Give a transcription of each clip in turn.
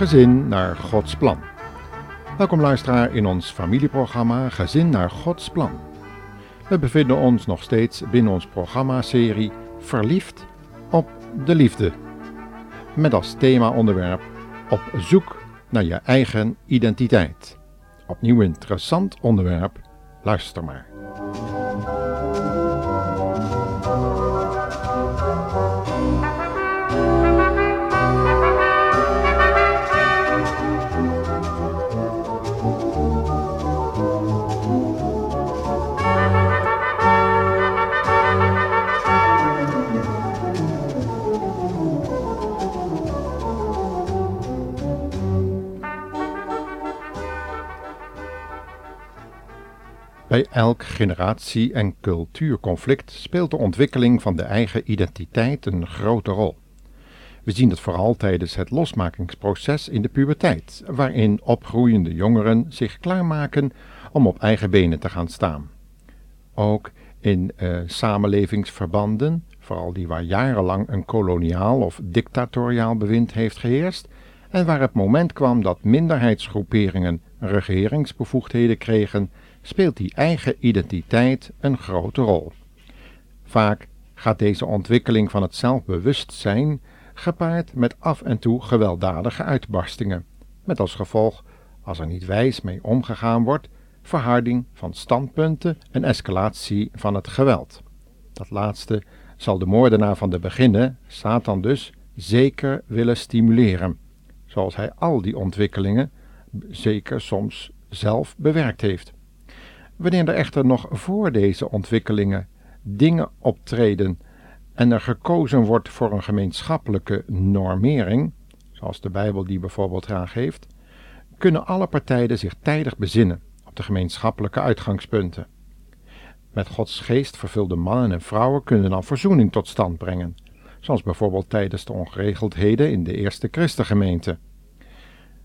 Gezin naar Gods plan. Welkom luisteraar in ons familieprogramma Gezin naar Gods plan. We bevinden ons nog steeds binnen ons programma-serie Verliefd op de liefde. Met als thema-onderwerp Op zoek naar je eigen identiteit. Opnieuw interessant onderwerp, luister maar. Bij elk generatie- en cultuurconflict speelt de ontwikkeling van de eigen identiteit een grote rol. We zien het vooral tijdens het losmakingsproces in de puberteit, waarin opgroeiende jongeren zich klaarmaken om op eigen benen te gaan staan. Ook in uh, samenlevingsverbanden, vooral die waar jarenlang een koloniaal of dictatoriaal bewind heeft geheerst, en waar het moment kwam dat minderheidsgroeperingen regeringsbevoegdheden kregen, speelt die eigen identiteit een grote rol. Vaak gaat deze ontwikkeling van het zelfbewustzijn gepaard met af en toe gewelddadige uitbarstingen, met als gevolg, als er niet wijs mee omgegaan wordt, verharding van standpunten en escalatie van het geweld. Dat laatste zal de moordenaar van de beginnen, Satan dus, zeker willen stimuleren, zoals hij al die ontwikkelingen zeker soms zelf bewerkt heeft. Wanneer er echter nog voor deze ontwikkelingen dingen optreden en er gekozen wordt voor een gemeenschappelijke normering, zoals de Bijbel die bijvoorbeeld aangeeft, kunnen alle partijen zich tijdig bezinnen op de gemeenschappelijke uitgangspunten. Met Gods geest vervulde mannen en vrouwen kunnen dan verzoening tot stand brengen, zoals bijvoorbeeld tijdens de ongeregeldheden in de eerste christengemeente.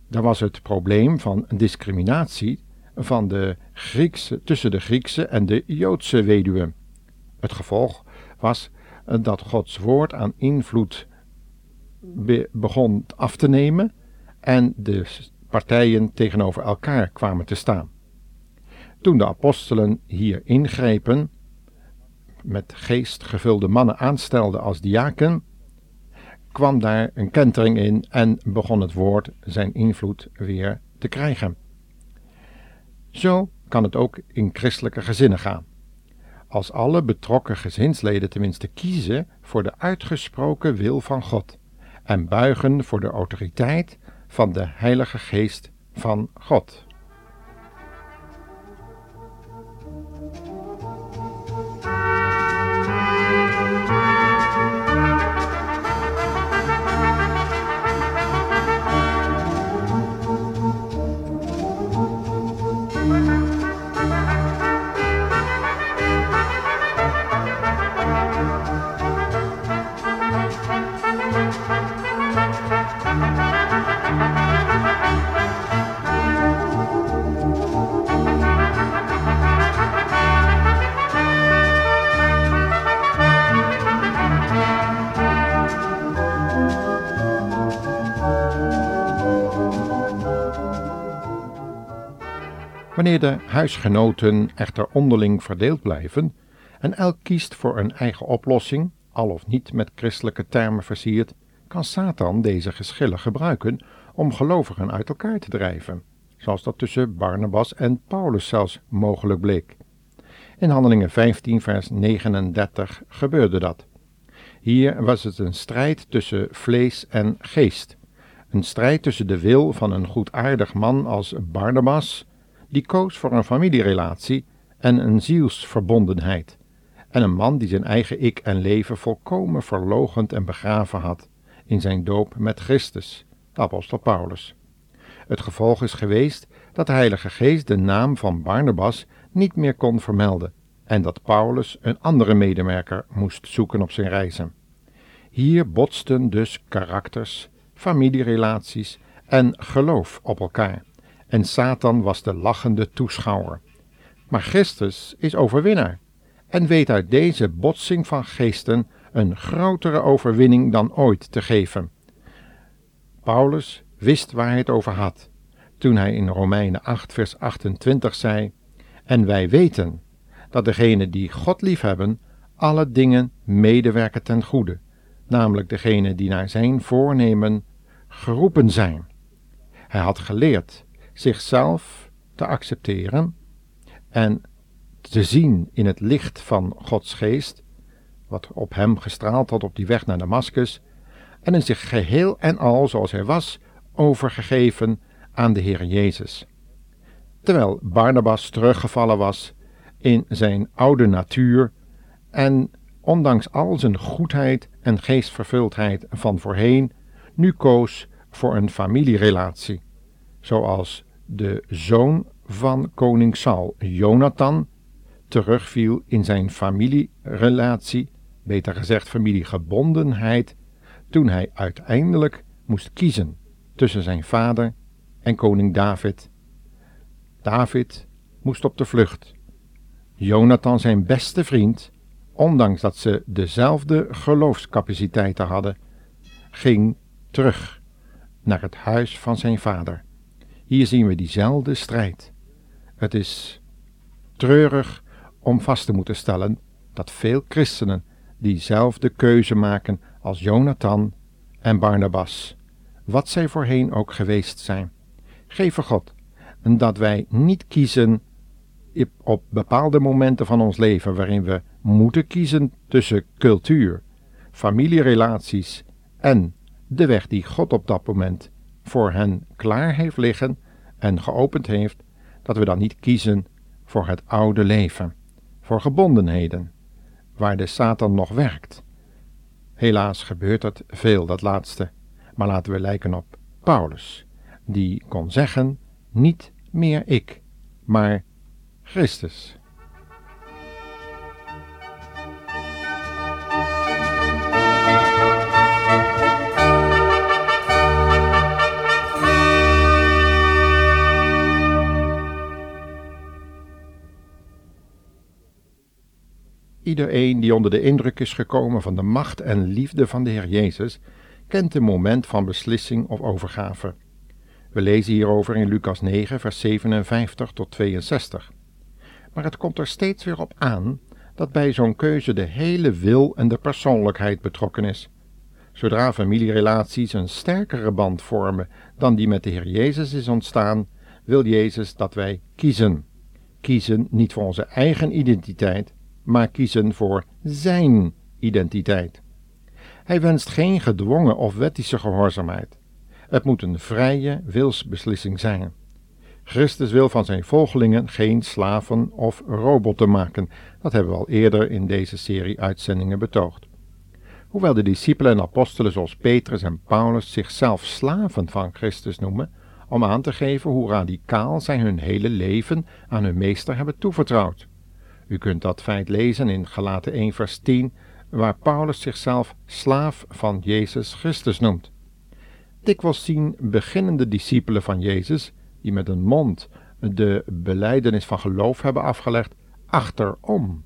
Daar was het probleem van discriminatie van de Griekse, tussen de Griekse en de Joodse weduwe. Het gevolg was dat Gods woord aan invloed begon af te nemen en de partijen tegenover elkaar kwamen te staan. Toen de apostelen hier ingrepen, met geest gevulde mannen aanstelden als diaken, kwam daar een kentering in en begon het woord zijn invloed weer te krijgen. Zo kan het ook in christelijke gezinnen gaan. Als alle betrokken gezinsleden tenminste kiezen voor de uitgesproken wil van God en buigen voor de autoriteit van de Heilige Geest van God. Wanneer de huisgenoten echter onderling verdeeld blijven en elk kiest voor een eigen oplossing, al of niet met christelijke termen versierd, kan Satan deze geschillen gebruiken om gelovigen uit elkaar te drijven, zoals dat tussen Barnabas en Paulus zelfs mogelijk bleek. In Handelingen 15, vers 39 gebeurde dat. Hier was het een strijd tussen vlees en geest, een strijd tussen de wil van een goedaardig man als Barnabas die koos voor een familierelatie en een zielsverbondenheid, en een man die zijn eigen ik en leven volkomen verlogend en begraven had in zijn doop met Christus, apostel Paulus. Het gevolg is geweest dat de Heilige Geest de naam van Barnabas niet meer kon vermelden en dat Paulus een andere medemerker moest zoeken op zijn reizen. Hier botsten dus karakters, familierelaties en geloof op elkaar en Satan was de lachende toeschouwer. Maar Christus is overwinnaar en weet uit deze botsing van geesten een grotere overwinning dan ooit te geven. Paulus wist waar hij het over had, toen hij in Romeinen 8, vers 28 zei: En wij weten dat degenen die God liefhebben, alle dingen medewerken ten goede, namelijk degenen die naar zijn voornemen geroepen zijn. Hij had geleerd zichzelf te accepteren en te zien in het licht van Gods geest, wat op hem gestraald had op die weg naar Damascus, en in zich geheel en al, zoals hij was, overgegeven aan de Heer Jezus. Terwijl Barnabas teruggevallen was in zijn oude natuur en ondanks al zijn goedheid en geestvervuldheid van voorheen, nu koos voor een familierelatie, zoals de zoon van koning Saul, Jonathan, terugviel in zijn familierelatie, beter gezegd familiegebondenheid, toen hij uiteindelijk moest kiezen tussen zijn vader en koning David. David moest op de vlucht. Jonathan, zijn beste vriend, ondanks dat ze dezelfde geloofscapaciteiten hadden, ging terug naar het huis van zijn vader. Hier zien we diezelfde strijd. Het is treurig om vast te moeten stellen dat veel christenen diezelfde keuze maken als Jonathan en Barnabas, wat zij voorheen ook geweest zijn. Geef God dat wij niet kiezen op bepaalde momenten van ons leven waarin we moeten kiezen tussen cultuur, familierelaties en de weg die God op dat moment voor hen klaar heeft liggen en geopend heeft, dat we dan niet kiezen voor het oude leven, voor gebondenheden, waar de Satan nog werkt. Helaas gebeurt het veel, dat laatste, maar laten we lijken op Paulus, die kon zeggen: Niet meer ik, maar Christus. Iedereen die onder de indruk is gekomen van de macht en liefde van de Heer Jezus, kent een moment van beslissing of overgave. We lezen hierover in Lucas 9, vers 57 tot 62. Maar het komt er steeds weer op aan dat bij zo'n keuze de hele wil en de persoonlijkheid betrokken is. Zodra familierelaties een sterkere band vormen dan die met de Heer Jezus is ontstaan, wil Jezus dat wij kiezen. Kiezen niet voor onze eigen identiteit, maar kiezen voor Zijn identiteit. Hij wenst geen gedwongen of wettische gehoorzaamheid. Het moet een vrije wilsbeslissing zijn. Christus wil van zijn volgelingen geen slaven of robotten maken. Dat hebben we al eerder in deze serie uitzendingen betoogd. Hoewel de discipelen en apostelen zoals Petrus en Paulus zichzelf slaven van Christus noemen, om aan te geven hoe radicaal zij hun hele leven aan hun meester hebben toevertrouwd. U kunt dat feit lezen in Galaten 1 vers 10, waar Paulus zichzelf slaaf van Jezus Christus noemt. Dikwijls zien beginnende discipelen van Jezus, die met een mond de beleidenis van geloof hebben afgelegd, achterom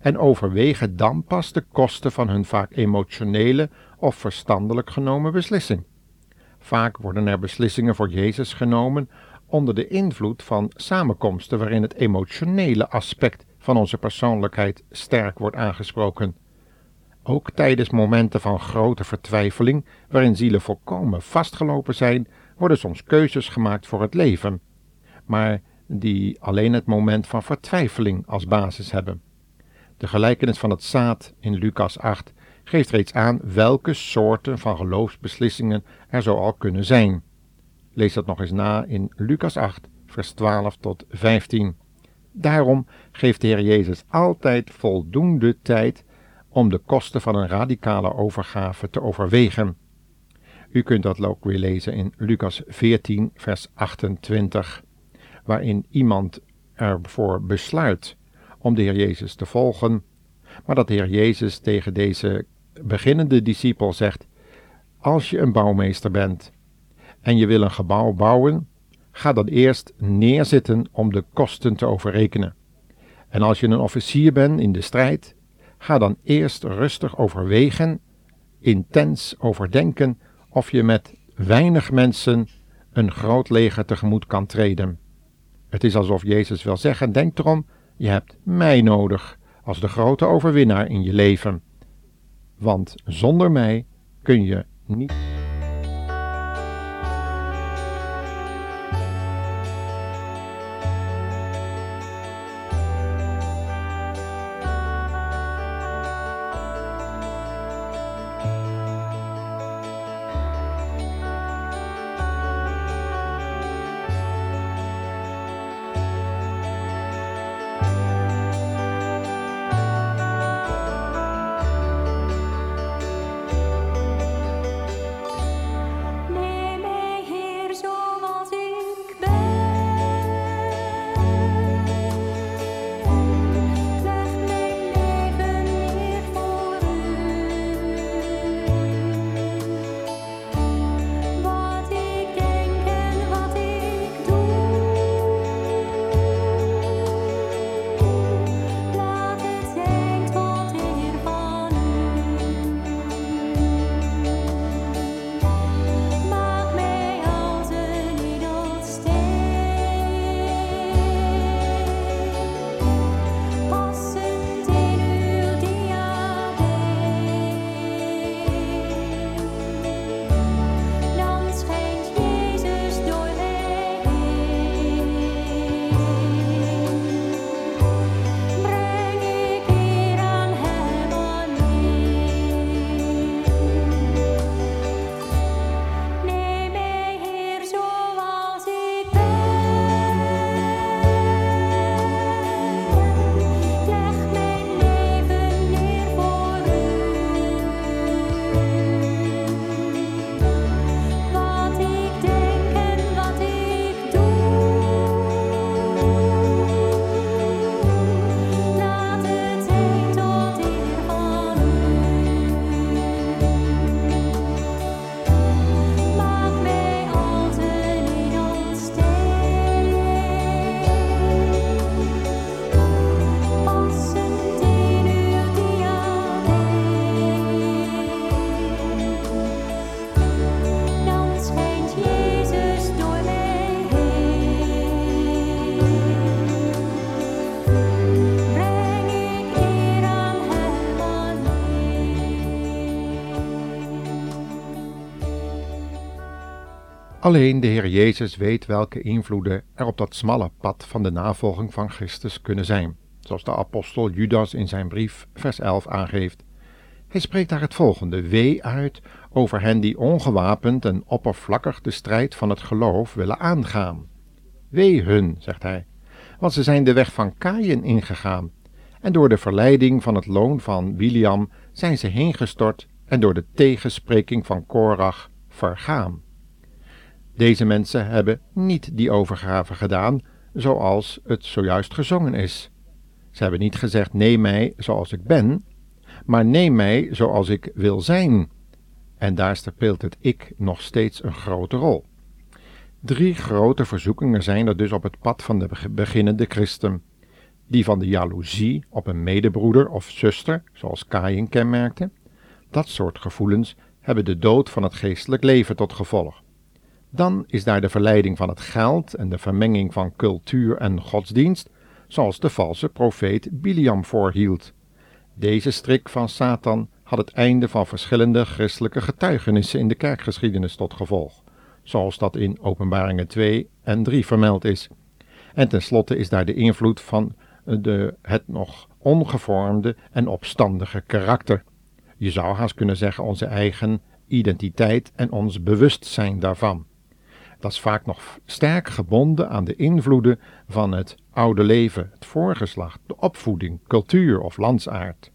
en overwegen dan pas de kosten van hun vaak emotionele of verstandelijk genomen beslissing. Vaak worden er beslissingen voor Jezus genomen onder de invloed van samenkomsten waarin het emotionele aspect van onze persoonlijkheid sterk wordt aangesproken. Ook tijdens momenten van grote vertwijfeling, waarin zielen volkomen vastgelopen zijn, worden soms keuzes gemaakt voor het leven, maar die alleen het moment van vertwijfeling als basis hebben. De gelijkenis van het zaad in Lucas 8 geeft reeds aan welke soorten van geloofsbeslissingen er zo al kunnen zijn. Lees dat nog eens na in Lucas 8, vers 12 tot 15. Daarom geeft de Heer Jezus altijd voldoende tijd om de kosten van een radicale overgave te overwegen. U kunt dat ook weer lezen in Lucas 14, vers 28, waarin iemand ervoor besluit om de Heer Jezus te volgen, maar dat de Heer Jezus tegen deze beginnende discipel zegt: Als je een bouwmeester bent en je wil een gebouw bouwen, ga dan eerst neerzitten om de kosten te overrekenen. En als je een officier bent in de strijd, ga dan eerst rustig overwegen, intens overdenken of je met weinig mensen een groot leger tegemoet kan treden. Het is alsof Jezus wil zeggen: denk erom, je hebt mij nodig als de grote overwinnaar in je leven. Want zonder mij kun je niet. Alleen de Heer Jezus weet welke invloeden er op dat smalle pad van de navolging van Christus kunnen zijn, zoals de apostel Judas in zijn brief vers 11 aangeeft. Hij spreekt daar het volgende wee uit over hen die ongewapend en oppervlakkig de strijd van het geloof willen aangaan. Wee hun, zegt hij, want ze zijn de weg van Kaïn ingegaan, en door de verleiding van het loon van William zijn ze heengestort en door de tegenspreking van Korach vergaan. Deze mensen hebben niet die overgave gedaan zoals het zojuist gezongen is. Ze hebben niet gezegd neem mij zoals ik ben, maar neem mij zoals ik wil zijn. En daar speelt het ik nog steeds een grote rol. Drie grote verzoekingen zijn er dus op het pad van de beginnende christen. Die van de jaloezie op een medebroeder of zuster, zoals Kaïn kenmerkte. Dat soort gevoelens hebben de dood van het geestelijk leven tot gevolg. Dan is daar de verleiding van het geld en de vermenging van cultuur en godsdienst, zoals de valse profeet Biliam voorhield. Deze strik van Satan had het einde van verschillende christelijke getuigenissen in de kerkgeschiedenis tot gevolg, zoals dat in Openbaringen 2 en 3 vermeld is. En tenslotte is daar de invloed van de, het nog ongevormde en opstandige karakter. Je zou haast kunnen zeggen onze eigen identiteit en ons bewustzijn daarvan. Dat is vaak nog sterk gebonden aan de invloeden van het oude leven, het voorgeslacht, de opvoeding, cultuur of landsaard.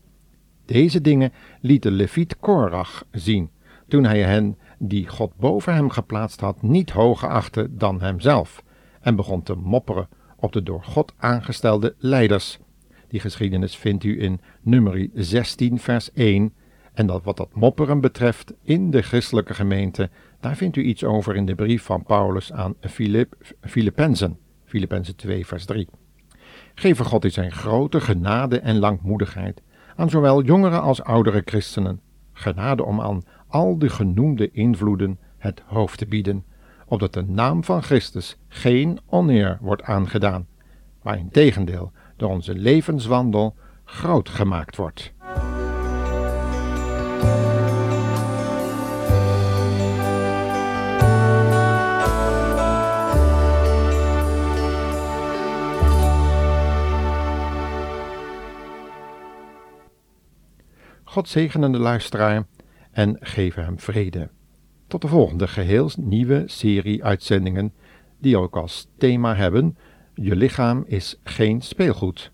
Deze dingen liet de leviet Korach zien, toen hij hen, die God boven hem geplaatst had, niet hoger achtte dan hemzelf, en begon te mopperen op de door God aangestelde leiders. Die geschiedenis vindt u in nummer 16 vers 1, en dat wat dat mopperen betreft in de christelijke gemeente, daar vindt u iets over in de brief van Paulus aan Filip, Filippenzen, Filippenzen 2 vers 3. Geven God in zijn grote genade en langmoedigheid aan zowel jongere als oudere christenen, genade om aan al de genoemde invloeden het hoofd te bieden, opdat de naam van Christus geen oneer wordt aangedaan, maar in tegendeel door onze levenswandel groot gemaakt wordt. God zegene de luisteraar en geef hem vrede. Tot de volgende geheel nieuwe serie uitzendingen die ook als thema hebben: Je lichaam is geen speelgoed.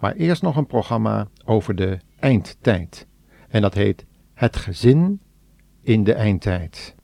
Maar eerst nog een programma over de eindtijd. En dat heet Het gezin in de eindtijd.